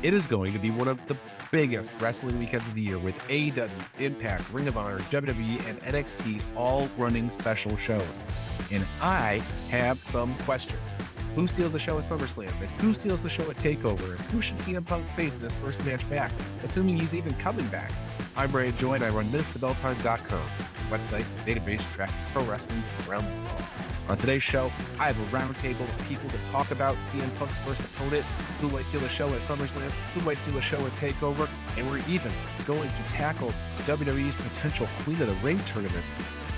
It is going to be one of the biggest wrestling weekends of the year with AEW, Impact, Ring of Honor, WWE, and NXT all running special shows. And I have some questions. Who steals the show at SummerSlam? And who steals the show at TakeOver? And who should CM Punk face in his first match back, assuming he's even coming back? I'm Brian Joy, and I run MinutesToBellTime.com, website, database, track pro wrestling around the world. On today's show, I have a roundtable of people to talk about CM Punk's first opponent, who might steal a show at SummerSlam, who might steal a show at TakeOver, and we're even going to tackle WWE's potential Queen of the Ring tournament.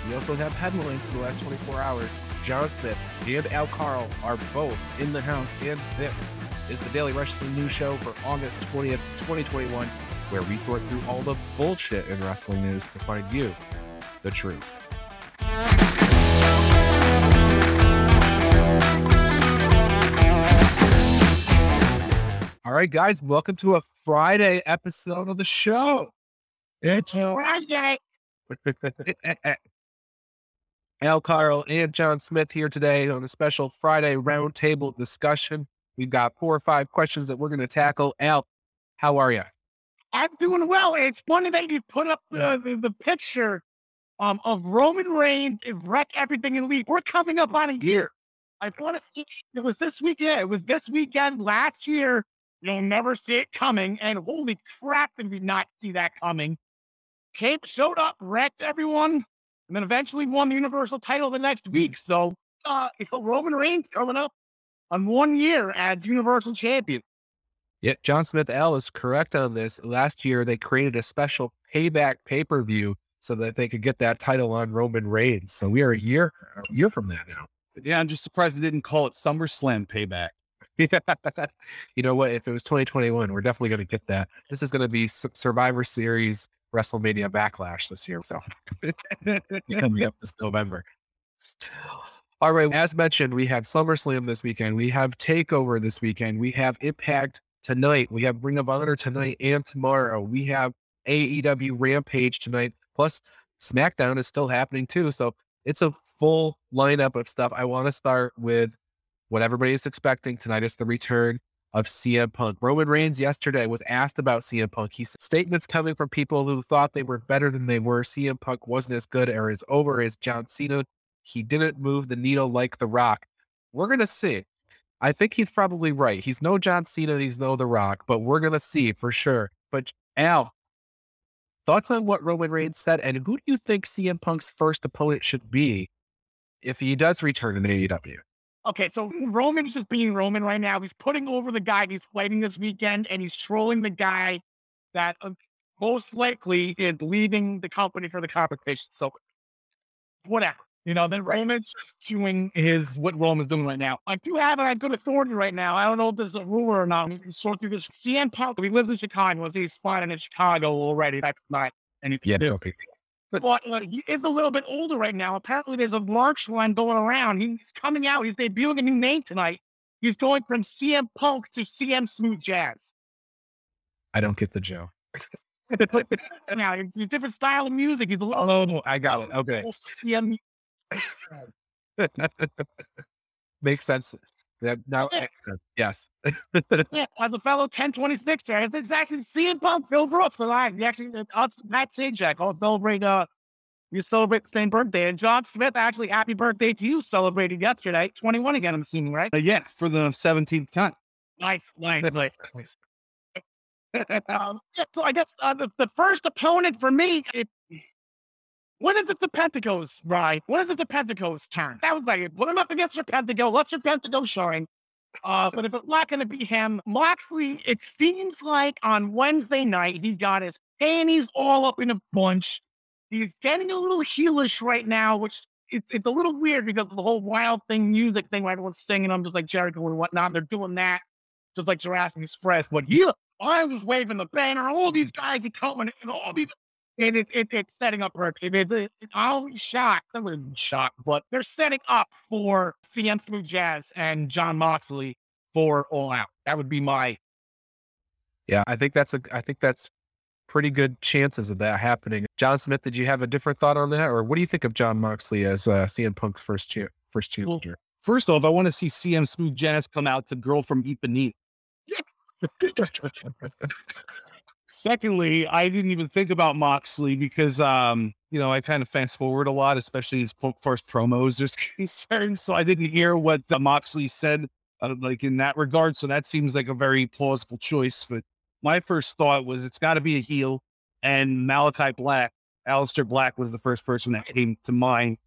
We also have headlines in the last 24 hours. John Smith and Al Carl are both in the house, and this is the Daily Wrestling News Show for August 20th, 2021, where we sort through all the bullshit in wrestling news to find you the truth. All right, guys, welcome to a Friday episode of the show. It's Friday. Al Carl and John Smith here today on a special Friday roundtable discussion. We've got four or five questions that we're going to tackle. Al, how are you? I'm doing well. It's funny that you put up the, the, the picture um, of Roman Reigns and wreck everything and leave. We're coming up on a year. I see it was this weekend. It was this weekend last year. You'll never see it coming. And holy crap, did we not see that coming? Cape showed up, wrecked everyone, and then eventually won the Universal title the next week. So uh, Roman Reigns coming up on one year as Universal Champion. Yeah, John Smith L is correct on this. Last year, they created a special payback pay per view so that they could get that title on Roman Reigns. So we are a year a year from that now. Yeah, I'm just surprised they didn't call it SummerSlam Payback. you know what? If it was 2021, we're definitely going to get that. This is going to be Survivor Series WrestleMania Backlash this year. So coming up this November. All right. As mentioned, we have SummerSlam this weekend. We have Takeover this weekend. We have Impact tonight. We have Ring of Honor tonight and tomorrow. We have AEW Rampage tonight. Plus, SmackDown is still happening too. So it's a full lineup of stuff. I want to start with what everybody is expecting tonight is the return of CM Punk. Roman Reigns yesterday was asked about CM Punk. He said statements coming from people who thought they were better than they were. CM Punk wasn't as good or as over as John Cena. He didn't move the needle like The Rock. We're to see. I think he's probably right. He's no John Cena, he's no The Rock, but we're to see for sure. But Al, thoughts on what Roman Reigns said, and who do you think CM Punk's first opponent should be if he does return in AEW? Okay, so Roman's just being Roman right now. He's putting over the guy he's fighting this weekend, and he's trolling the guy that uh, most likely is leaving the company for the competition. So, whatever. You know, then Roman's doing his what Roman's doing right now. I do have a good authority right now. I don't know if this is a rumor or not. We can sort through this. CM Punk, he lives in Chicago. Was he's spotted in Chicago already? That's not anything Yeah, okay. But uh, he is a little bit older right now. Apparently, there's a march line going around. He's coming out. He's debuting a new name tonight. He's going from CM Punk to CM Smooth Jazz. I don't get the joke. now it's a different style of music. He's a little. Oh, I got it. Okay. CM. Makes sense. Yeah, now, yes. Yeah, as a fellow 1026 there, it's exactly CM Punk, Phil Brooks, alive. You actually, uh, us, Pat Sajak, all celebrate, uh, you celebrate the same birthday. And John Smith, actually, happy birthday to you, celebrated yesterday. 21 again, I'm assuming, right? Uh, yeah, for the 17th time. Nice, nice, nice. nice. um, yeah, so I guess uh, the, the first opponent for me, it, when is it the Serpentico's, right? When is it the Pentacos turn? That was like, put him up against your Pentago, let your Pentago shine. Uh, but if it's not going to be him, Moxley, it seems like on Wednesday night, he got his panties all up in a bunch. He's getting a little heelish right now, which it, it's a little weird because of the whole wild thing, music thing, where everyone's singing them, just like Jericho and whatnot. They're doing that, just like Jurassic Express. But yeah, I was waving the banner. All these guys are coming, and all these. And it, it, it's setting up for it. It, it, it, I'll be shocked. I wouldn't be shocked, but they're setting up for CM Smooth Jazz and Jon Moxley for All Out. That would be my Yeah, I think that's a I think that's pretty good chances of that happening. John Smith, did you have a different thought on that, or what do you think of Jon Moxley as uh, CM Punk's first cha- first challenger? First off, I want to see CM Smooth Jazz come out to Girl from Ipanema. Secondly, I didn't even think about Moxley because, um, you know, I kind of fast forward a lot, especially as far as promos is concerned. So I didn't hear what Moxley said, uh, like in that regard. So that seems like a very plausible choice. But my first thought was it's got to be a heel, and Malachi Black, Aleister Black was the first person that came to mind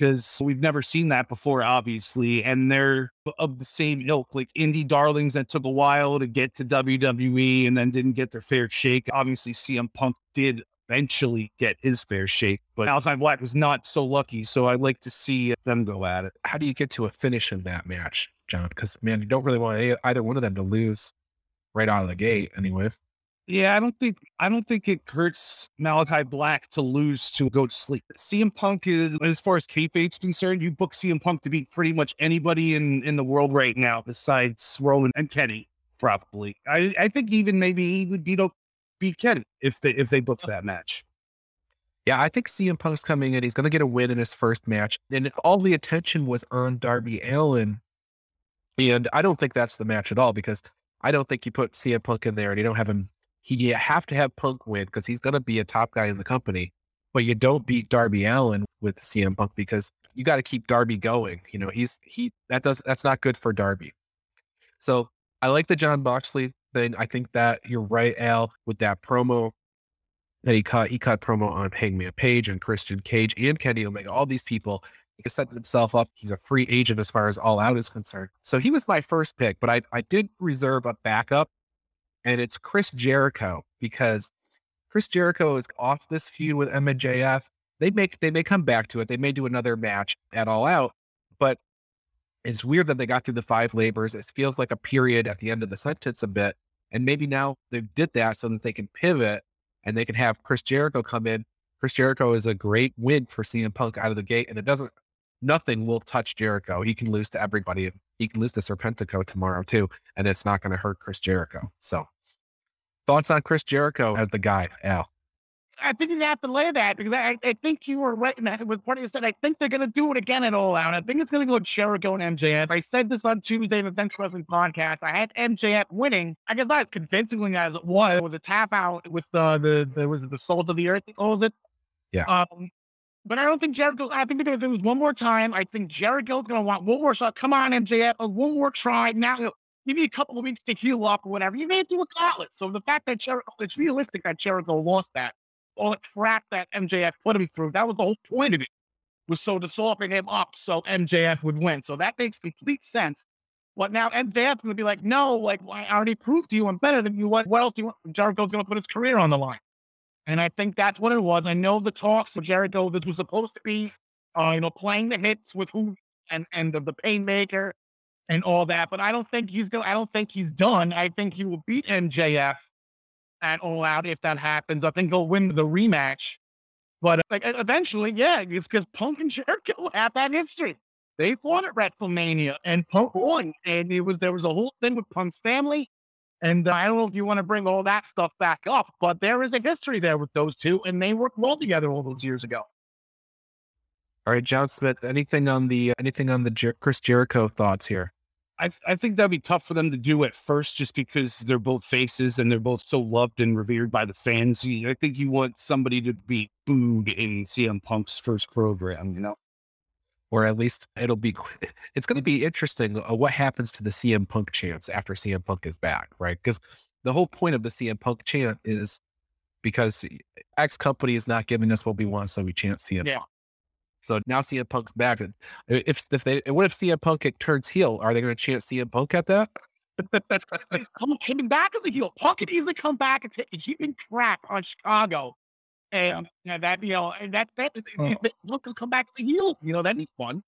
because we've never seen that before, obviously. And they're of the same ilk, like indie darlings that took a while to get to WWE and then didn't get their fair shake. Obviously, CM Punk did eventually get his fair shake, but Malachi Black was not so lucky. So I'd like to see them go at it. How do you get to a finish in that match, John? Because, man, you don't really want any, either one of them to lose right out of the gate anyway. Yeah, I don't think I don't think it hurts Malachi Black to lose to go to sleep. CM Punk is, as far as kayfabe's concerned, you book CM Punk to beat pretty much anybody in in the world right now besides Roman and Kenny, probably. I I think even maybe he would beat beat Kenny if they if they book that match. Yeah, I think CM Punk's coming in. He's going to get a win in his first match, and all the attention was on Darby Allin, and I don't think that's the match at all because I don't think you put CM Punk in there and you don't have him he you have to have Punk win because he's going to be a top guy in the company. But you don't beat Darby Allin with CM Punk because you got to keep Darby going. You know, he's he that does that's not good for Darby. So I like the Jon Moxley thing. I think that you're right, Al, with that promo that he cut. He cut promo on Hangman Page and Christian Cage and Kenny Omega. All these people. He set himself up. He's a free agent as far as All Out is concerned. So he was my first pick, but I I did reserve a backup and it's Chris Jericho because Chris Jericho is off this feud with MJF. They make they may come back to it. They may do another match at All Out, but it's weird that they got through the five labors. It feels like a period at the end of the sentence a bit, and maybe now they did that so that they can pivot and they can have Chris Jericho come in. Chris Jericho is a great win for CM Punk out of the gate, and it doesn't. Nothing will touch Jericho. He can lose to everybody he can lose to Serpentico tomorrow too, and it's not going to hurt Chris Jericho. So, thoughts on Chris Jericho as the guy, Al? I think you have to lay that because I, I think you were right with what you said. I think they're going to do it again at All Out. I think it's going to go to Jericho and MJF. I said this on Tuesday in the Central Wrestling podcast. I had MJF winning. I guess not as convincingly as it was. It was a tap out with the the, the was it the Salt of the Earth? What was it? Yeah. Um, but I don't think Jericho. I think they're do this one more time. I think Jericho's going to want one more shot. Come on, MJF, one more try. Now, give me a couple of weeks to heal up or whatever. You may do a gauntlet. So the fact that Jericho, it's realistic that Jericho lost that, all the crap that MJF put him through. That was the whole point of it, was so to soften him up so MJF would win. So that makes complete sense. But now MJF's going to be like, no, like I already proved to you I'm better than you. What, what else do you want? Jericho's going to put his career on the line. And I think that's what it was. I know the talks with Jericho, this was supposed to be, uh, you know, playing the hits with who and and the, the Painmaker and all that. But I don't think he's going. I don't think he's done. I think he will beat MJF at All Out if that happens. I think he'll win the rematch. But like eventually, yeah, it's because Punk and Jericho have that history. They fought at WrestleMania and Punk won, and it was there was a whole thing with Punk's family and I don't know if you want to bring all that stuff back up, but there is a history there with those two, and they worked well together all those years ago. All right, John Smith. Anything on the uh, anything on the Jer- Chris Jericho thoughts here? I I think that'd be tough for them to do at first, just because they're both faces and they're both so loved and revered by the fans. I think you want somebody to be booed in CM Punk's first program, you know or at least it'll be it's going to be interesting uh, what happens to the CM Punk chance after CM Punk is back, right? Because the whole point of the CM Punk chant is because X company is not giving us what we want, so we chant CM yeah. Punk. So now CM Punk's back. If if they what if CM Punk turns heel? Are they going to chant CM Punk at that? Come coming back as a heel. Punk can easily come back and take a human crap on Chicago and you know, that, you know, and that, that, oh. look, will come back to heel. You know, that'd be fun.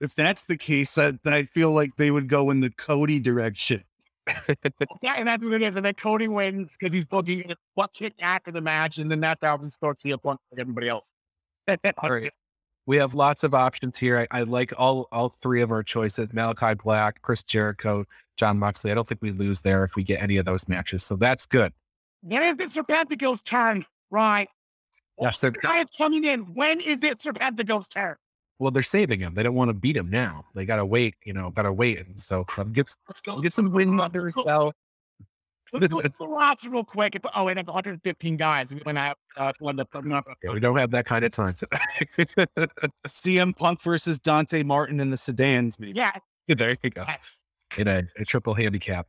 If that's the case, I, then I feel like they would go in the Cody direction. yeah, and that's what it is. And then Cody wins because he's booking a butt kick after the match, and then that's how he starts the up like everybody else. all right. We have lots of options here. I, I, like all all three of our choices: Malachi Black, Chris Jericho, Jon Moxley. I don't think we lose there if we get any of those matches, so that's good. When is it Serpentico's turn? Right. Yeah, so guys coming in. When is it Serpentico's turn? Well, they're saving him. They don't want to beat him now. They got to wait. You know, got to wait. And so um, get get some wind under his belt. Let's go through the real quick. If- Oh, and it's 115 guys. We went out. Uh, one of the- Yeah, we don't have that kind of time today. CM Punk versus Dante Martin in the sedans. Maybe. yeah. there you go. yes. In a, a triple handicap.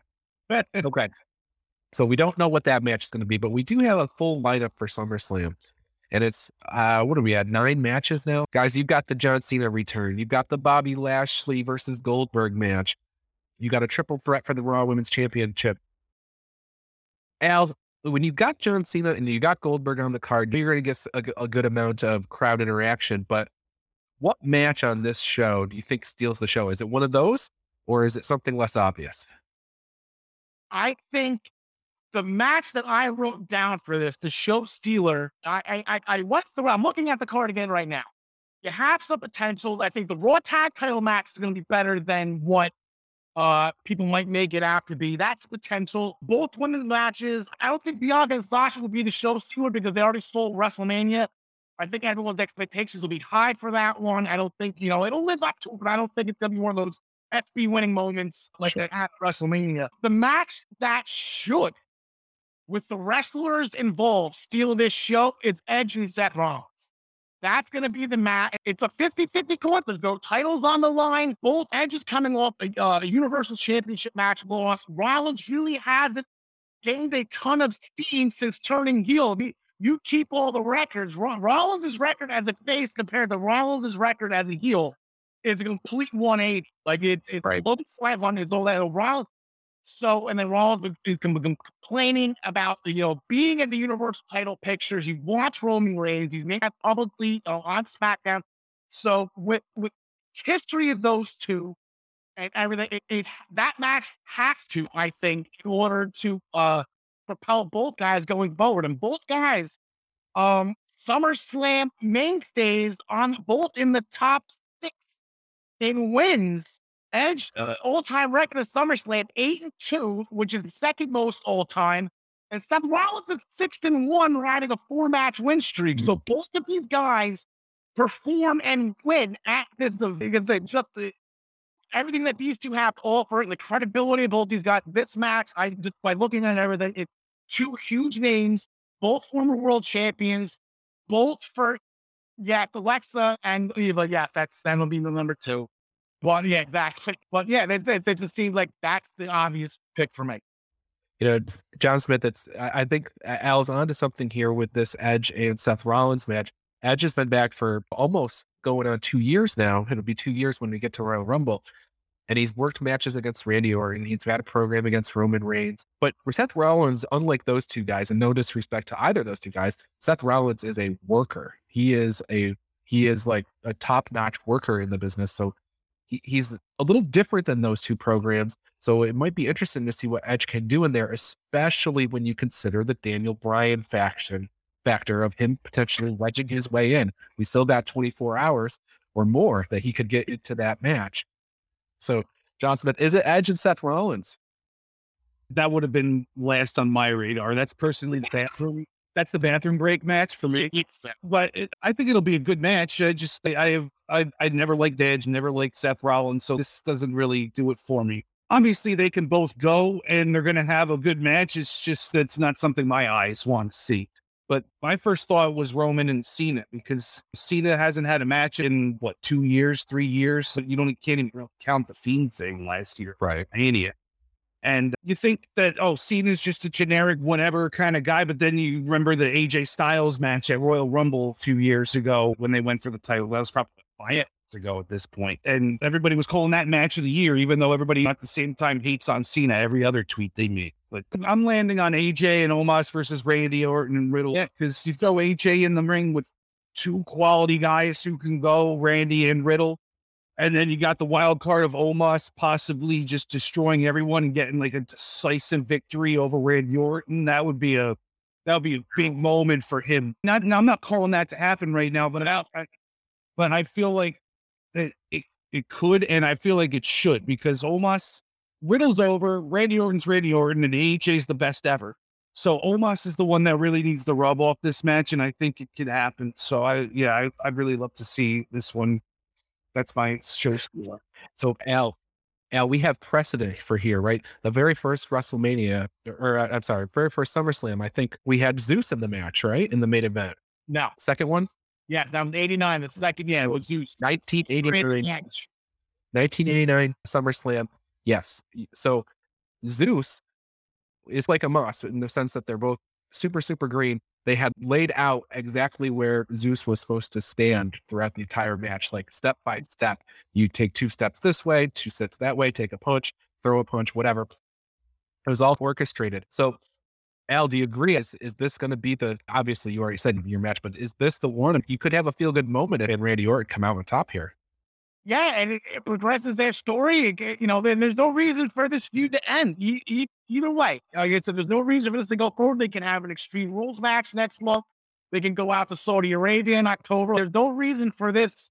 okay. So we don't know what that match is going to be, but we do have a full lineup for SummerSlam. And it's uh what do we had? Nine matches now? Guys, you've got the John Cena return. You've got the Bobby Lashley versus Goldberg match. You got a triple threat for the Raw Women's Championship. Al, when you've got John Cena and you got Goldberg on the card, you're going to get a good amount of crowd interaction. But what match on this show do you think steals the show? Is it one of those, or is it something less obvious? I think the match that I wrote down for this, the show stealer, I I I, went through. I'm looking at the card again right now. You have some potential. I think the Raw Tag Title match is going to be better than what uh people might make it out to be. That's potential. Both women's matches. I don't think Bianca and Sasha will be the show stealer because they already sold WrestleMania. I think everyone's expectations will be high for that one. I don't think you know it'll live up to it, but I don't think it's gonna be one of those SB winning moments like Sure. that at WrestleMania. The match that should, with the wrestlers involved, steal this show it's Edge and Seth Rollins. That's going to be the match. It's a 50 50 coin. There's no titles on the line. Both Edge is coming off a, uh, a Universal Championship match loss. Rollins really hasn't gained a ton of steam since turning heel. You- keep all the records. Ro- Rollins' record as a face compared to Rollins' record as a heel is a complete 180. Like it, it's Right. right. 500 all that. Rollins. So, and then Rollins is com- com- complaining about you know being in the Universal title pictures. You watch Roman Reigns. He's made that publicly uh, on SmackDown. So, with with history of those two and everything, it, it that match has to, I think, in order to uh propel both guys going forward, and both guys, um, SummerSlam mainstays on both in the top six in wins. Edge, uh, all-time record of SummerSlam, eight and two, which is the second most all-time. And Seth Rollins is six and one, riding a four-match win streak. So both of these guys perform and win at this event because they just the, everything that these two have to offer, and the credibility of both these guys. This match, I just by looking at everything, it's two huge names, both former world champions, both for yes, Alexa and Eva. Yes, that's that'll be the number two. But yeah, exactly. But yeah, it just seems like that's the obvious pick for me. you know, John Smith, it's I I think Al's onto something here with this Edge and Seth Rollins match. Edge has been back for almost going on two years now. It'll be two years when we get to Royal Rumble. And he's worked matches against Randy Orton. He's got a program against Roman Reigns. But Seth Rollins, unlike those two guys, and no disrespect to either of those two guys, Seth Rollins is a worker. He is a he is like a top-notch worker in the business. So he, he's a little different than those two programs. So it might be interesting to see what Edge can do in there, especially when you consider the Daniel Bryan faction factor of him potentially wedging his way in. We still got 24 hours or more that he could get into that match. So, John Smith, is it Edge and Seth Rollins? That would have been last on my radar. That's personally the bathroom. That's the bathroom break match for me. But it, I think it'll be a good match. I just I have I I never liked Edge, never liked Seth Rollins, so this doesn't really do it for me. Obviously, they can both go and they're going to have a good match. It's just that's not something my eyes want to see. But my first thought was Roman and Cena because Cena hasn't had a match in what two years, three years. So you don't can't even really count the Fiend thing last year. Right. Mania. And you think that, oh, Cena's just a generic whatever kind of guy, but then you remember the AJ Styles match at Royal Rumble a few years ago when they went for the title. That was probably years ago at this point. And everybody was calling that match of the year, even though everybody at the same time hates on Cena every other tweet they make. But I'm landing on AJ and Omos versus Randy Orton and Riddle. Yeah. Because you throw AJ in the ring with two quality guys who can go, Randy and Riddle. And then you got the wild card of Omos possibly just destroying everyone and getting like a decisive victory over Randy Orton. That would be a that would be a big moment for him. Not, now, I'm not calling that to happen right now, but I, I- but I feel like that it, it could, and I feel like it should because Omos Riddle's over, Randy Orton's Randy Orton, and AJ's the best ever. So Omos is the one that really needs the rub off this match, and I think it could happen. So I, yeah, I, I'd really love to see this one. That's my show. So Al, Al, we have precedent for here, right? The very first WrestleMania, or uh, I'm sorry, very first SummerSlam, I think we had Zeus in the match, right? In the main event. Now, Second one, Yes, that was 89. The second, yeah, it was Zeus. 1989, Match. 1989 SummerSlam. Yes. So Zeus is like Omos in the sense that they're both super, super green. They had laid out exactly where Zeus was supposed to stand throughout the entire match, like step by step. You take two steps this way, two steps that way, take a punch, throw a punch, whatever. It was all orchestrated. So, Al, do you agree? Is is this going to be the? Obviously, you already said your match, but is this the one? You could have a feel good moment and Randy Orton come out on top here. Yeah, and it, it progresses their story. It you know, then there's no reason for this feud to end. E- e- either way, like I said, there's no reason for this to go forward. They can have an Extreme Rules match next month. They can go out to Saudi Arabia in October. There's no reason for this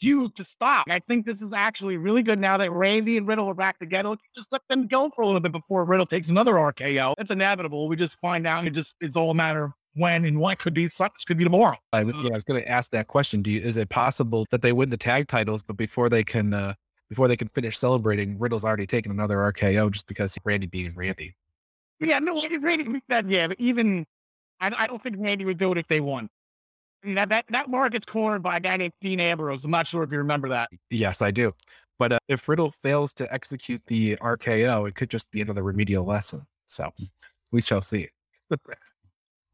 feud to stop. I think this is actually really good now that Randy and Riddle are back together. Just let them go for a little bit before Riddle takes another RKO. That's inevitable. We just find out. It just it's all a matter of when and what could be. This could be tomorrow. I yeah, I was going to ask that question. Do you, is it possible that they win the tag titles, but before they can uh, before they can finish celebrating, Riddle's already taken another RKO just because Randy being Randy? Yeah, no, Randy said, yeah, but even I, I don't think Randy would do it if they won. That that that mark gets cornered by a guy named Dean Ambrose. I'm not sure if you remember that. Yes, I do. But uh, if Riddle fails to execute the RKO, it could just be another remedial lesson. So we shall see.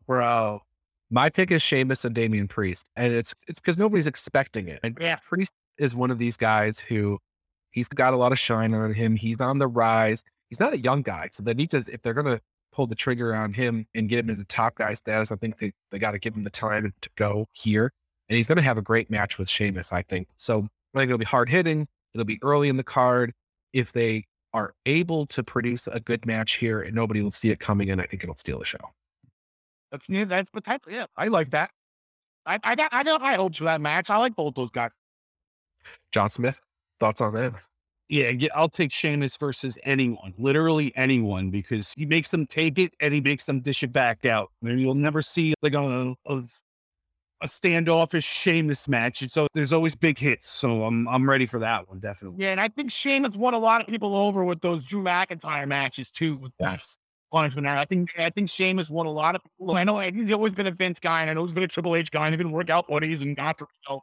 Bro, my pick is Sheamus and Damian Priest, and it's it's because nobody's expecting it. And Yeah. Priest is one of these guys who he's got a lot of shine on him. He's on the rise. He's not a young guy, so they need to if they're gonna pull the trigger on him and get him into top guy status. I think they they got to give him the time to go here, and he's gonna have a great match with Sheamus. I think so. I think it'll be hard hitting. It'll be early in the card. If they are able to produce a good match here and nobody will see it coming in, I think it'll steal the show. That's yeah, that's potential. Yeah, I like that. I I got I got high hopes for that match. I like both those guys. John Smith, thoughts on that? Yeah, I'll take Sheamus versus anyone, literally anyone, because he makes them take it and he makes them dish it back out. And you'll never see like a, a, a standoffish Sheamus match. So there's always big hits. So I'm I'm ready for that one, definitely. Yeah, and I think Sheamus won a lot of people over with those Drew McIntyre matches too. With Yes. punishment. I think I think Sheamus won a lot of people. I know he's always been a Vince guy, and I know he's been a Triple H guy, and they've been workout buddies and got for so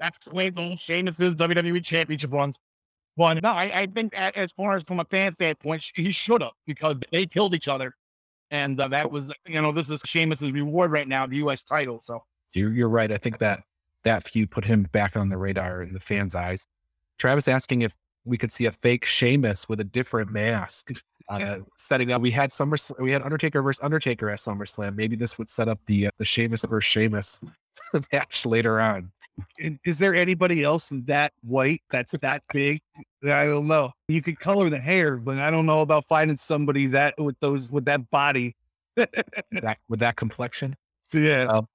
that's explains all Sheamus's WWE championship runs. But no, I, I think as far as from a fan standpoint, he should have because they killed each other, and uh, that was you know this is Sheamus's reward right now, the U.S. title. So You're, you're right. I think that that feud put him back on the radar in the fans' eyes. Travis asking if we could see a fake Sheamus with a different mask uh, setting up. We had Summer, we had Undertaker versus Undertaker at SummerSlam. Maybe this would set up the uh, the Sheamus versus Sheamus match later on. Is there anybody else that white that's that big? I don't know. You could color the hair, but I don't know about finding somebody that with those with that body. That with that complexion, yeah. Um,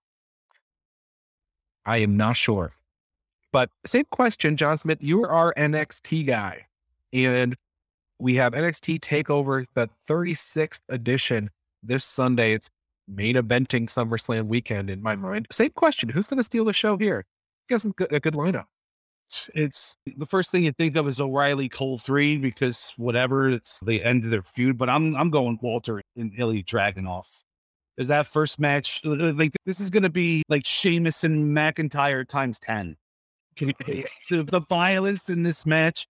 I am not sure. But same question, John Smith. You are our NXT guy, and we have NXT Takeover the 36th edition this Sunday. It's main eventing SummerSlam weekend in my mind. Same question: Who's going to steal the show here? Got some good, a good lineup. it's, it's the first thing you think of is O'Reilly Cole three because whatever it's the end of their feud. But I'm I'm going Walter and Ilya Dragunov. Is that first match uh, like this is going to be like Sheamus and McIntyre times ten? the, the violence in this match,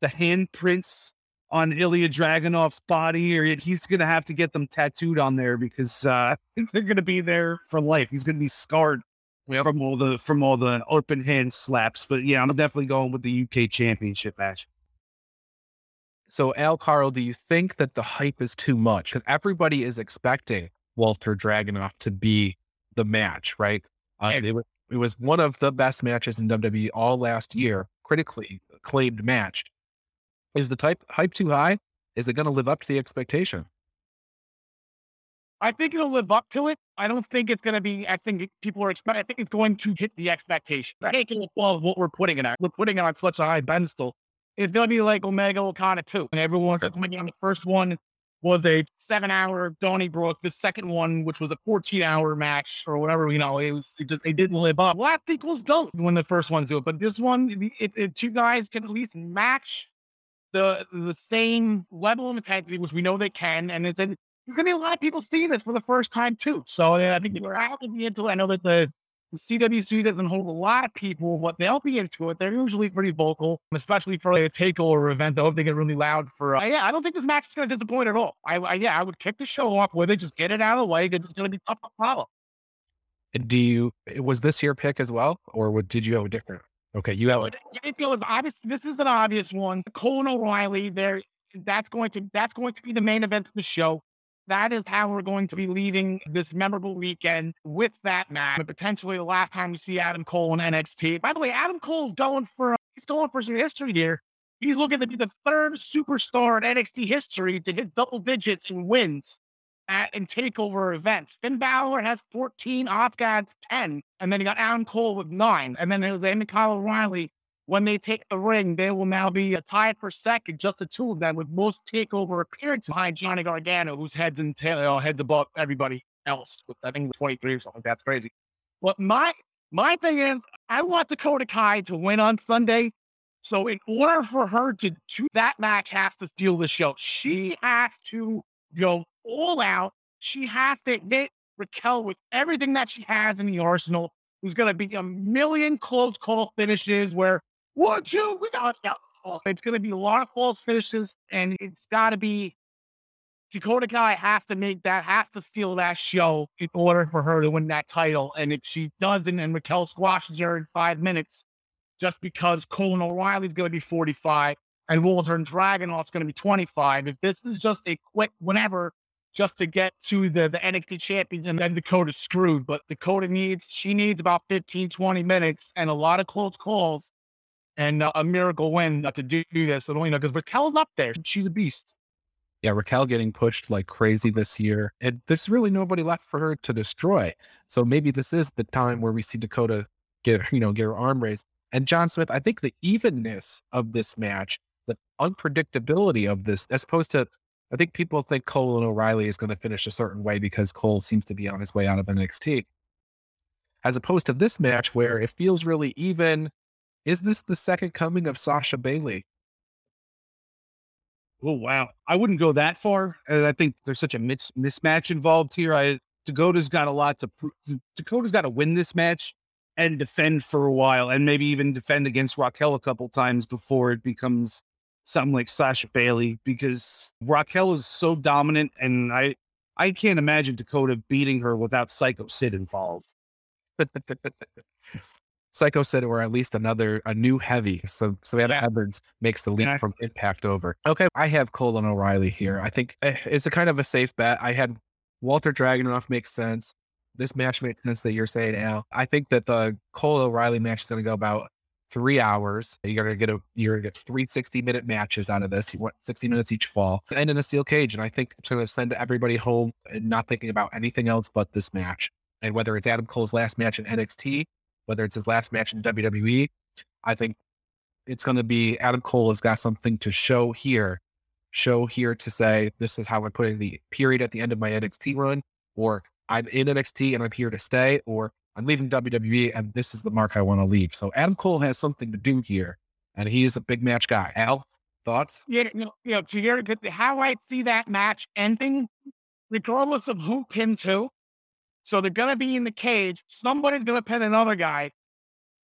the handprints on Ilya Dragunov's body, or he's going to have to get them tattooed on there because uh, they're going to be there for life. He's going to be scarred from all the from all the open hand slaps. But yeah, I'm definitely going with the UK Championship match. So, Al Carl, do you think that the hype is too much? Because everybody is expecting Walter Dragunov to be the match, right? Uh, it, was, it was one of the best matches in WWE all last year, critically acclaimed match. Is the type hype too high? Is it going to live up to the expectation? I think it'll live up to it. I don't think it's going to be. I think people are expect. I think it's going to hit the expectation. Taking it above what we're putting it at. We're putting it on such a high pedestal. It's going to be like Omega Okada too. And everyone's coming on. The first one was a seven-hour Donnybrook. The second one, which was a fourteen-hour match or whatever, you know, it was. It just they didn't live up. Last equals don't when the first ones do it, but this one, it, it, two guys can at least match the the same level of intensity, which we know they can, and it's, there's going to be a lot of people seeing this for the first time too. So yeah, I think we're out to be into it. I know that the, the CWC doesn't hold a lot of people, but they'll be into it. They're usually pretty vocal, especially for a takeover event. I hope they get really loud for. Uh, yeah, I don't think this match is going to disappoint at all. I, I yeah, I would kick the show off with it, just get it out of the way. It's going to be tough to follow. Do you was this your pick as well, or what, did you have a different? Okay, you have. It, it was obvious. This is an obvious one. Cole and O'Reilly. There, that's going to that's going to be the main event of the show. That is how we're going to be leaving this memorable weekend with that match. Potentially the last time we see Adam Cole in NXT. By the way, Adam Cole going for he's going for some history here. He's looking to be the third superstar in NXT history to hit double digits in wins at and takeover events. Finn Balor has 14, Osgood's 10, and then you got Adam Cole with nine. And then there's Amy Kyle O'Reilly. When they take the ring, they will now be tied for second, just the two of them, with most takeover appearances behind Johnny Gargano, whose heads and tail, know, uh, heads above everybody else. I think 23 or something. That's crazy. But my my thing is, I want Dakota Kai to win on Sunday. So in order for her to do that match has to steal the show. She has to go all out. She has to hit Raquel with everything that she has in the arsenal. Who's going to be a million close call finishes where one, two, we got it. It's going to be a lot of false finishes, and it's got to be Dakota Kai has to make that, has to steal that show in order for her to win that title. And if she doesn't, and Raquel squashes her in five minutes, just because Colin O'Reilly's going to be 45 and Walter and Dragunov's going to be 25, if this is just a quick whenever just to get to the, the NXT champion and then Dakota's screwed. But Dakota needs, she needs about 15, 20 minutes and a lot of close calls and uh, a miracle win not to do this. So, you know, because Raquel's up there. She's a beast. Yeah, Raquel getting pushed like crazy this year. And there's really nobody left for her to destroy. So maybe this is the time where we see Dakota get, you know, get her arm raised. And John Smith, I think the evenness of this match, the unpredictability of this, as opposed to I think people think Cole and O'Reilly is going to finish a certain way because Cole seems to be on his way out of NXT. As opposed to this match where it feels really even. Is this the second coming of Sasha Bayley? Oh wow, I wouldn't go that far. And I think there's such a mis- mismatch involved here. I Dakota's got a lot to prove. Dakota's got to win this match and defend for a while, and maybe even defend against Raquel a couple times before it becomes something like Sasha Bayley because Raquel is so dominant, and I I can't imagine Dakota beating her without Psycho Sid involved. Psycho Sid, or at least another a new heavy. So Savannah Yeah. Edwards makes the leap Yeah. from Impact over. Okay, I have Cole and O'Reilly here. I think eh, it's a kind of a safe bet. I had Walter Dragunov makes sense. This match makes sense that you're saying, Al. I think that the Cole O'Reilly match is going to go about three hours. You're going to get a you're going to get three 60 minute matches out of this. You want 60 minutes each fall, and in a steel cage. And I think it's going to send everybody home and not thinking about anything else but this match. And whether it's Adam Cole's last match in NXT, whether it's his last match in WWE, I think it's going to be Adam Cole has got something to show here, show here to say this is how I'm putting the period at the end of my NXT run, or I'm in NXT and I'm here to stay, or I'm leaving WWE and this is the mark I want to leave. So Adam Cole has something to do here, and he is a big match guy. Al, thoughts? Yeah, you know, you know, how I see that match ending, regardless of who pins who. So they're gonna be in the cage. Somebody's gonna pin another guy,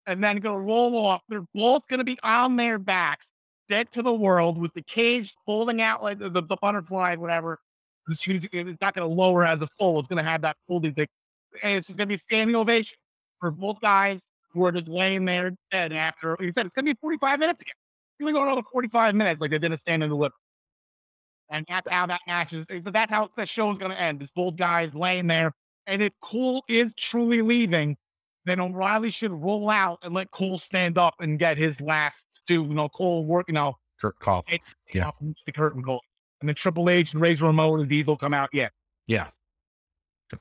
and then gonna roll off. They're both gonna be on their backs, dead to the world, with the cage folding out like the, the, the butterfly, whatever. It's, not gonna lower as a full. It's gonna have that folding thing, and it's just gonna be standing ovation for both guys who are just laying there dead after. Like He said it's gonna be 45 minutes again. You're gonna go another 45 minutes like they did a stand and deliver. And that's how that match is. That's how the show is going to end. It's both guys laying there. And if Cole is truly leaving, then O'Reilly should roll out and let Cole stand up and get his last two. You know, Cole work, you know, Kurt Call. it's Yeah. off the curtain call. And then Triple H and Razor Ramon and Diesel come out. Yeah. Yeah.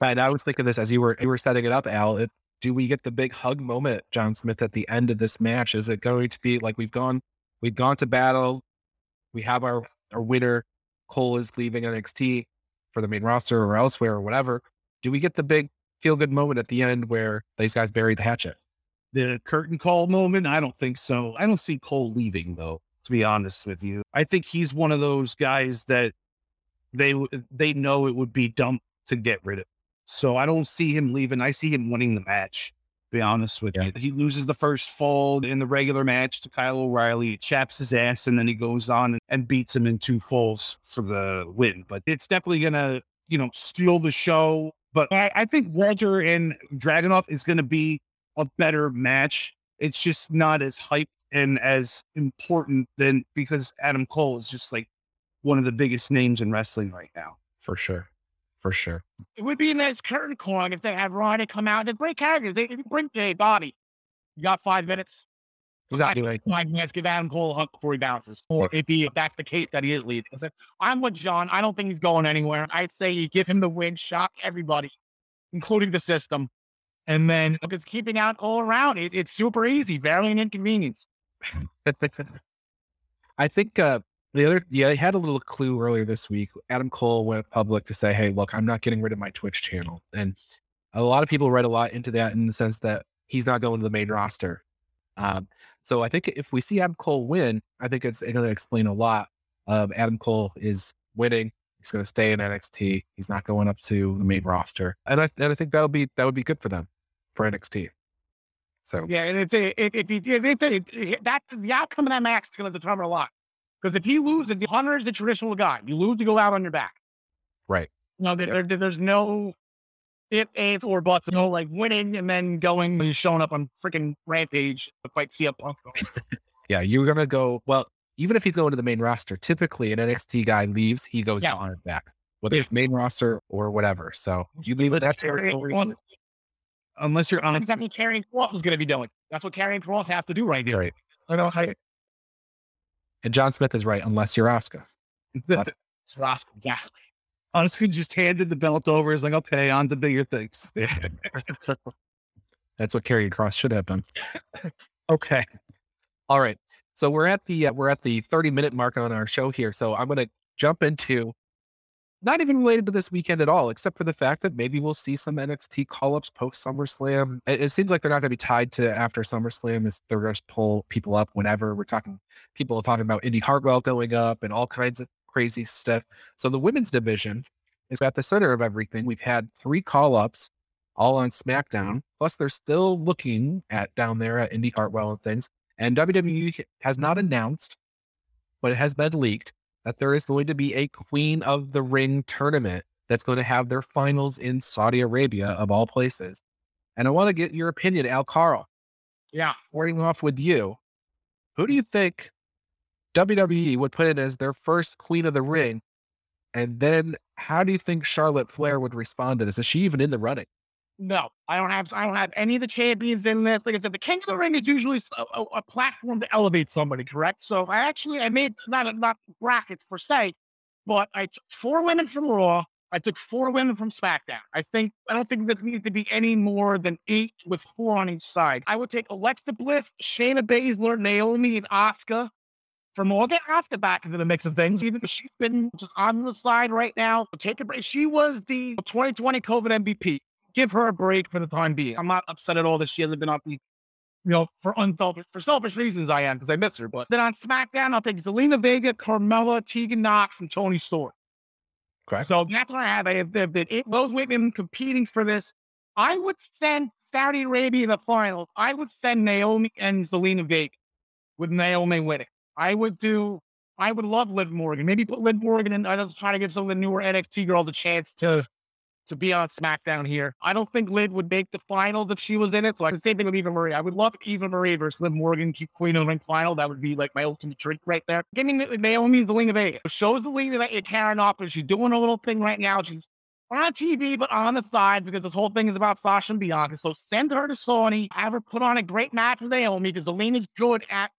And I was thinking this as you were you were setting it up, Al. It, do we get the big hug moment, John Smith, at the end of this match? Is it going to be like we've gone we've gone to battle, we have our our winner, Cole is leaving NXT for the main roster or elsewhere or whatever. Do we get the big feel good moment at the end where these guys bury the hatchet? The curtain call moment, I don't think so. I don't see Cole leaving though. To be honest with you, I think he's one of those guys that they they know it would be dumb to get rid of. So I don't see him leaving. I see him winning the match. To be honest with Yeah. you, he loses the first fold in the regular match to Kyle O'Reilly, chaps his ass, and then he goes on and beats him in two falls for the win. But it's definitely gonna, you know, steal the show. But I, I think Walter and Dragunov is gonna be a better match. It's just not as hyped and as important than because Adam Cole is just like one of the biggest names in wrestling right now. for sure, for sure. It would be a nice curtain call if they had Ronda come out and great characters. They, if bring Jay Bobby, you got five minutes. Doing anything. Five minutes, give Adam Cole a hug before he bounces. Or if he, if that's the case that he is leading. I said, I'm with John. I don't think he's going anywhere. I'd say you give him the win, shock everybody, including the system. And then look, it's keeping out all around. It, it's super easy, barely an inconvenience. I think uh, the other, yeah, I had a little clue earlier this week. Adam Cole went public to say, "Hey, look, I'm not getting rid of my Twitch channel," and a lot of people read a lot into that in the sense that he's not going to the main roster. Um, so I think if we see Adam Cole win, I think it's going to explain a lot of Adam Cole is winning. He's going to stay in NXT. He's not going up to the main roster, and I and I think that'll be that would be good for them for NXT. So Yeah, and it's a, if, if he if, if, if, eh, that the outcome of that match is going to determine a lot. Because if he loses, Hunter is the traditional guy. You lose to go out on your back. right, No, there, there- there's no if, if, or buts. No, like winning and then going and showing up on freaking Rampage to fight CM Punk. Yeah, you're gonna go. Well, even if he's going to the main roster, typically an NXT guy leaves, he goes Yeah. on and back, whether it's main roster or whatever. So you leave it that territory. Unless you're on exactly what Karrion Cross is going to be doing. That's what Karrion Cross has to do right there. Right. I know how And John Smith is right, unless you're Asuka. Cross exactly. Honestly just handed the belt over. Is like, okay, on to bigger things. That's what Karrion Cross should have done. okay. All right. So we're at the uh, we're at the 30 minute mark on our show here. So I'm going to jump into not even related to this weekend at all, except for the fact that maybe we'll see some NXT call ups post SummerSlam. It, it seems like they're not going to be tied to after SummerSlam. Is they're going to pull people up whenever we're talking. People are talking about Indi Hartwell going up and all kinds of crazy stuff. So the women's division is at the center of everything. We've had three call ups all on SmackDown. Plus, they're still looking at down there at Indi Hartwell and things. And WWE has not announced, but it has been leaked that there is going to be a Queen of the Ring tournament that's going to have their finals in Saudi Arabia, of all places. And I want to get your opinion, Al Carl. Yeah. Starting off with you, who do you think WWE would put in as their first Queen of the Ring? And then how do you think Charlotte Flair would respond to this? Is she even in the running? No, I don't have. I don't have any of the champions in this. Like I said, the King of the Ring is usually a platform to elevate somebody. Correct. So I actually I made not not brackets per se, but I took four women from Raw. I took four women from SmackDown. I think I don't think this needs to be any more than eight with four on each side. I would take Alexa Bliss, Shayna Baszler, Naomi, and Asuka. From all get Asuka back into the mix of things, even though she's been just on the side right now. Take a break. She was the 2020 COVID MVP give her a break for the time being. I'm not upset at all that she hasn't been on the, you know, for unselfish for selfish reasons. I am because I miss her. But then on SmackDown, I'll take Zelina Vega, Carmella, Tegan Nox, and Toni Storm. Correct. So that's what I have. I have the, the, it, those women competing for this. I would send Saudi Arabia in the finals. I would send Naomi and Zelina Vega with Naomi winning. I would do. I would love Liv Morgan. Maybe put Liv Morgan in. I just try to give some of the newer NXT girls a chance to to be on SmackDown here. I don't think Liv would make the finals if she was in it. So I the same thing with Eva Marie. I would love Eva Marie versus Liv Morgan keep Queen of the Ring final. That would be like my ultimate trick right there. Give me Naomi Zelina Vega. Shows the that you're carrying off, but she's doing a little thing right now. She's on TV, but on the side because this whole thing is about Sasha and Bianca. So send her to Sony, have her put on a great match with Naomi because Zelina's good at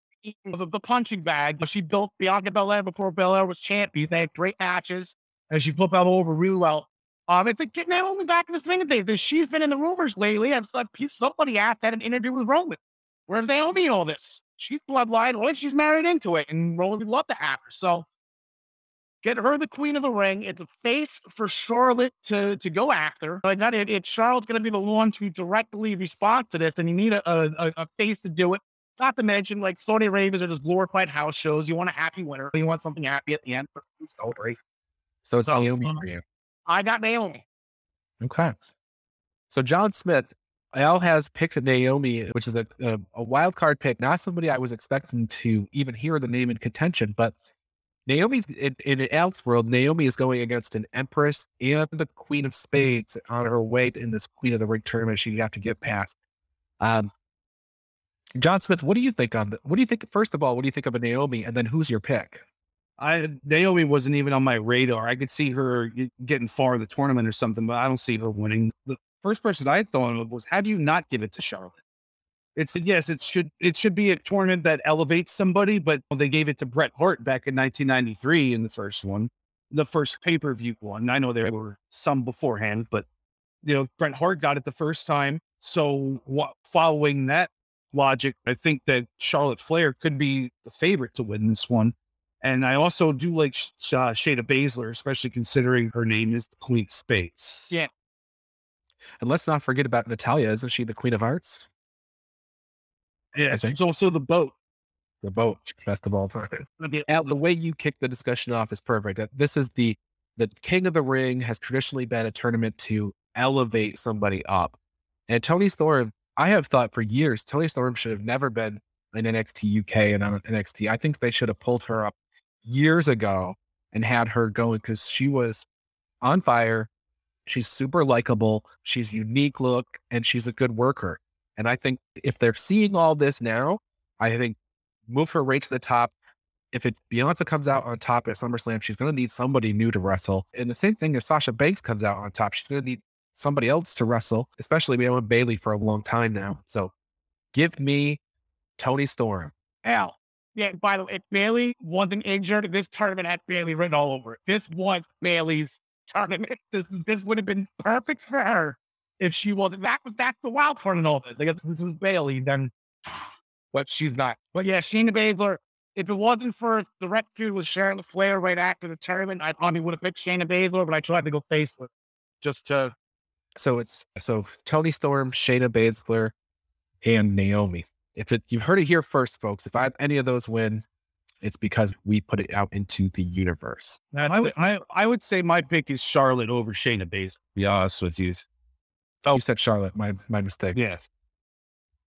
the, the punching bag. She built Bianca Belair before Belair was champion. They had great matches, and she put that over really well. Um, it's like getting Naomi back in the swing of things. She's been in the rumors lately. I've somebody asked had an interview with Roman. Where's Naomi in all this? She's bloodline, or she's married into it, and Roman would love to have her. So get her the queen of the ring. It's a face for Charlotte to to go after. Like that, it, it Charlotte's going to be the one to directly respond to this, and you need a, a, a face to do it. Not to mention, like Saudi Arabians are just glorified house shows. You want a happy winner. You want something happy at the end. Celebrate. So it's So, Naomi um, for you. I got Naomi. Okay. So John Smith, Al has picked Naomi, which is a, a, a wild card pick, not somebody I was expecting to even hear the name in contention, but Naomi's in, in Al's world, Naomi is going against an Empress and the Queen of Spades on her way in this Queen of the Ring tournament she'd have to get past. Um, John Smith, what do you think on the, what do you think, first of all, what do you think of a Naomi? And then who's your pick? I Naomi wasn't even on my radar. I could see her getting far in the tournament or something, but I don't see her winning. The first person I thought of was, how do you not give it to Charlotte? It's yes, it should it should be a tournament that elevates somebody, but they gave it to Bret Hart back in 1993 in the first one, the first pay per view one. I know there were some beforehand, but you know Bret Hart got it the first time. So what, following that logic, I think that Charlotte Flair could be the favorite to win this one. And I also do like Sh- uh, Shayna Baszler, especially considering her name is the Queen of Spades. Yeah. And let's not forget about Natalya. Isn't she the Queen of Arts? Yeah, I think- it's also the boat. The boat, best of all time. The- Al, the way you kick the discussion off is perfect. This is the the King of the Ring has traditionally been a tournament to elevate somebody up. And Toni Storm, I have thought for years, Toni Storm should have never been in NXT UK and on NXT. I think they should have pulled her up years ago and had her going because she was on fire. She's super likable. She's unique look and she's a good worker. And I think if they're seeing all this now, I think move her right to the top. If it's Bianca comes out on top at SummerSlam, she's going to need somebody new to wrestle. And the same thing if Sasha Banks comes out on top, she's going to need somebody else to wrestle, especially we have Bayley for a long time now. So give me Toni Storm. Al. Yeah, by the way, if Bayley wasn't injured, this tournament had Bayley written all over it. This was Bayley's tournament. This this would have been perfect for her if she wasn't. That was that's the wild card in all this. I guess this was Bayley, then but she's not. But yeah, Shayna Baszler. If it wasn't for the rep feud with Sharon Flair right after the tournament, I probably would have picked Shayna Baszler, but I tried to go faceless just to So it's so Toni Storm, Shayna Baszler, and Naomi. If it, you've heard it here first, folks, if I, any of those win, it's because we put it out into the universe. that's I would. I, I would say my pick is Charlotte over Shayna Baszler. To be honest with you. Oh, you said Charlotte. My my mistake. Yes.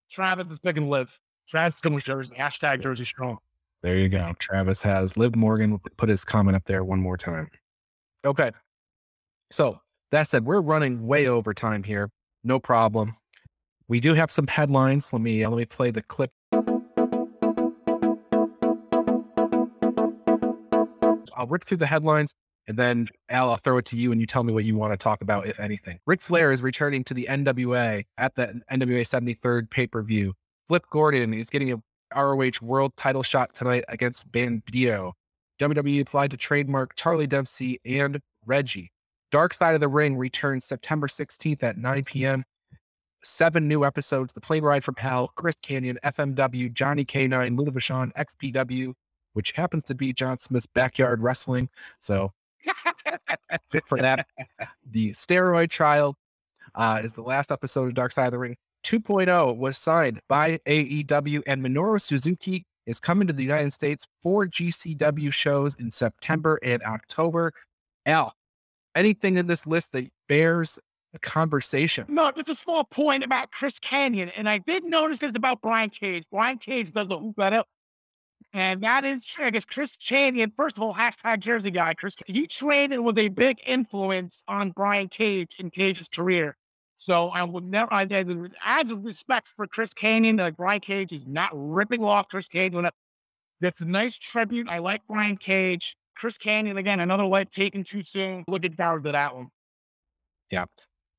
Travis is picking Liv. Travis is going Jersey. Hashtag Jersey strong. There you go. Travis has Liv Morgan put his comment up there one more time. Okay. So that said, we're running way over time here. No problem. We do have some headlines. Let me uh, let me play the clip. I'll rip through the headlines and then Al, I'll throw it to you and you tell me what you want to talk about, if anything. Ric Flair is returning to the NWA at the NWA 73rd pay-per-view. Flip Gordon is getting a ROH World Title shot tonight against Bandito. WWE applied to trademark Charlie Dempsey and Reggie. Dark Side of the Ring returns September 16th at 9 p.m. Seven new episodes: The Plane Ride from Hell, Chris Candido, FMW, Johnny K9, Luna Vachon, XPW, which happens to be John Smith's backyard wrestling. So for that, the steroid trial uh, is the last episode of Dark Side of the Ring. 2.0 was signed by AEW, and Minoru Suzuki is coming to the United States for GCW shows in September and October. Al, anything in this list that bears a conversation? No, just a small point about Chris Candido. And I did notice this about Brian Cage. Brian Cage does the hoop better. And that is true. I guess Chris Candido, first of all, hashtag Jersey guy, Chris, he traded with a big influence on Brian Cage in Cage's career. So I would never, I had as respect for Chris Candido, like Brian Cage is not ripping off Chris. When That's a nice tribute. I like Brian Cage. Chris Candido, again, another life taken too soon. Looking forward to that one. Yeah.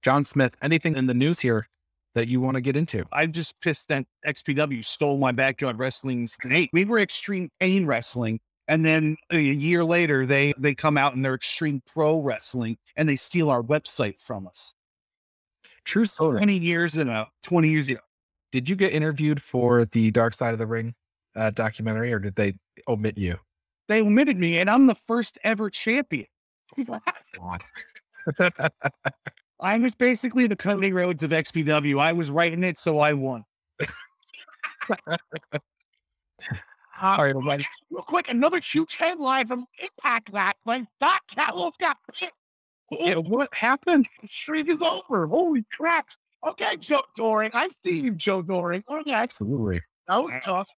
John Smith, anything in the news here that you want to get into? I'm just pissed that XPW stole my backyard wrestling's name. We were extreme pain wrestling. And then a year later, they they come out and they're extreme pro wrestling and they steal our website from us. True story. 20 years in a 20 years ago. Did you get interviewed for the Dark Side of the Ring uh, documentary, or did they omit you? They omitted me, and I'm the first ever champion. I was basically the Cody Rhodes of XPW. I was writing it, so I won. Uh, All right, guys, real quick, another huge headline from Impact last night. Doc Gallows got picked. yeah, what happened? The streak is over. Holy crap. Okay, Joe Doering. I've seen you, Joe Doering. Okay, Absolutely. that was tough.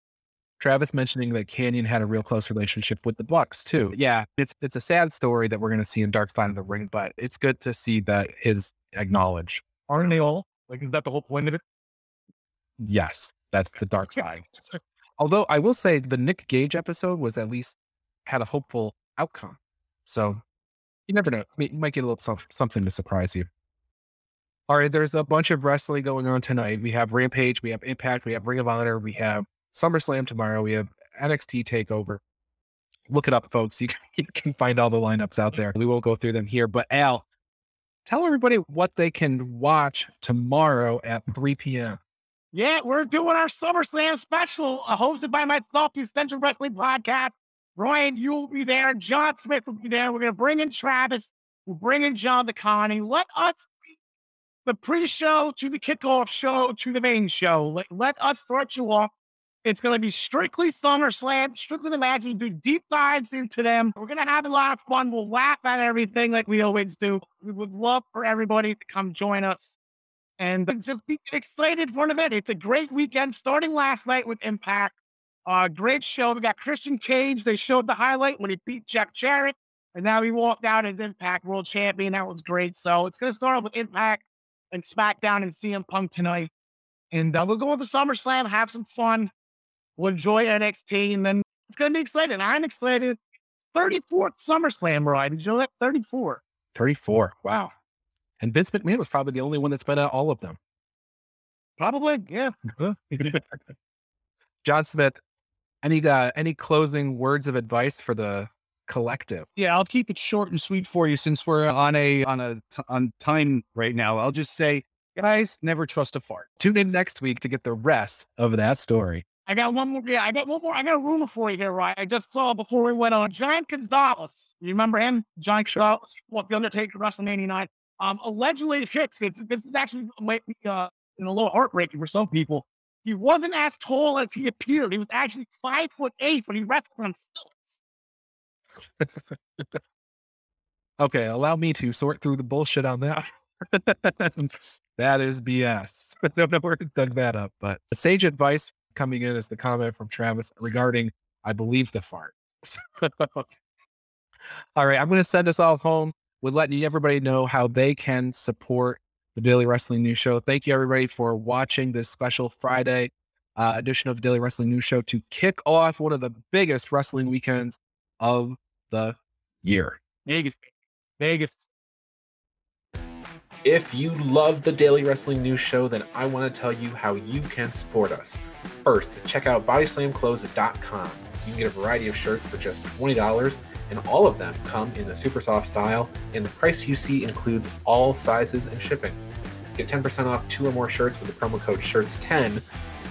Travis mentioning that Candido had a real close relationship with the Bucks too. Yeah, it's it's a sad story that we're going to see in Dark Side of the Ring, but it's good to see that his acknowledged. Aren't they all? Like, is that the whole point of it? Yes, that's the dark side. Although I will say the Nick Gage episode was at least had a hopeful outcome. So you never know. You might get a little something to surprise you. All right, there's a bunch of wrestling going on tonight. We have Rampage, we have Impact, we have Ring of Honor, we have SummerSlam tomorrow, we have NXT Takeover. Look it up, folks. You can, you find all the lineups out there. We won't go through them here, but Al, tell everybody what they can watch tomorrow at 3 p.m. Yeah, we're doing our SummerSlam special, uh, hosted by myself, the Essential Wrestling Podcast. Ryan, you'll be there. John Smith will be there. We're going to bring in Travis. We'll bring in John DeConnie. Let us the pre-show to the kickoff show to the main show. Let, let us start you off. It's going to be strictly SummerSlam, strictly the match. We do deep dives into them. We're going to have a lot of fun. We'll laugh at everything like we always do. We would love for everybody to come join us and just be excited for an event. It's a great weekend starting last night with Impact. Uh, great show. We got Christian Cage. They showed the highlight when he beat Jeff Jarrett, and now he walked out as Impact World Champion. That was great. So it's going to start off with Impact and SmackDown and CM Punk tonight. And uh, we'll go with the SummerSlam, have some fun. We'll enjoy NXT, and then it's going to be exciting. I'm excited. 34th SummerSlam, right? Did you know that? 34. 34. Wow. And Vince McMahon was probably the only one that's been at all of them. Probably, yeah. John Smith, any uh, any closing words of advice for the collective? Yeah, I'll keep it short and sweet for you since we're on a on a t- on time right now. I'll just say, guys, never trust a fart. Tune in next week to get the rest of that story. I got one more. Yeah, I got one more. I got a rumor for you here, right? I just saw before we went on. Giant Gonzalez. You remember him? Giant Gonzalez. What the Undertaker WrestleMania night. Um, allegedly, hits. This, this is actually might be uh, a little heartbreaking for some people. He wasn't as tall as he appeared. He was actually five foot eight when he wrestled on stilts. Okay, allow me to sort through the bullshit on that. that is BS. I don't know where to dug that up, but sage advice coming in is the comment from Travis regarding, I believe, the fart. all right, I'm going to send us all home with letting everybody know how they can support the Daily Wrestling News Show. Thank you, everybody, for watching this special Friday uh, edition of the Daily Wrestling News Show to kick off one of the biggest wrestling weekends of the year. Vegas, Vegas. If you love the Daily Wrestling News Show, then I want to tell you how you can support us. First, check out bodyslamclothes.com. You can get a variety of shirts for just $20, and all of them come in the super soft style, and the price you see includes all sizes and shipping. Get 10% off two or more shirts with the promo code SHIRTS10.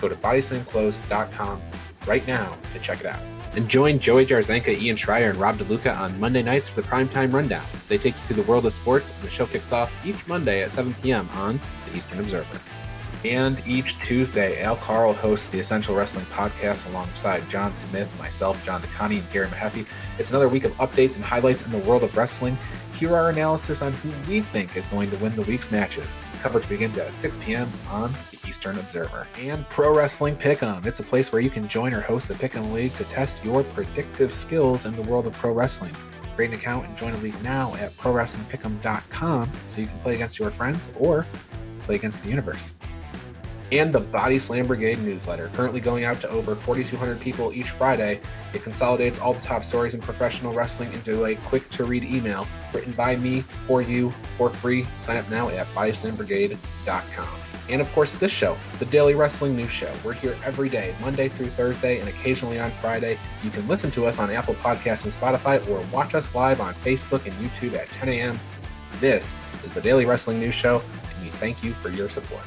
Go to bodyslamclothes.com right now to check it out. And join Joey Jarzenka, Ian Schreier, and Rob DeLuca on Monday nights for the Primetime Rundown. They take you through the world of sports, and the show kicks off each Monday at 7 p.m. on the Eastern Observer. And each Tuesday, Al Carl hosts the Essential Wrestling Podcast alongside John Smith, myself, John DeConnie, and Gary Mahaffey. It's another week of updates and highlights in the world of wrestling. Hear our analysis on who we think is going to win the week's matches. Coverage begins at 6 p.m. on the Eastern Observer. And Pro Wrestling Pick'em. It's a place where you can join or host a Pick'em League to test your predictive skills in the world of pro wrestling. Create an account and join a league now at ProWrestlingPick'em.com so you can play against your friends or play against the universe and the Body Slam Brigade newsletter, currently going out to over 4,200 people each Friday. It consolidates all the top stories in professional wrestling into a quick to read email written by me for you for free. Sign up now at bodyslambrigade.com. And of course, this show, the Daily Wrestling News Show. We're here every day, Monday through Thursday, and occasionally on Friday. You can listen to us on Apple Podcasts and Spotify, or watch us live on Facebook and YouTube at 10 a.m. This is the Daily Wrestling News Show, and we thank you for your support.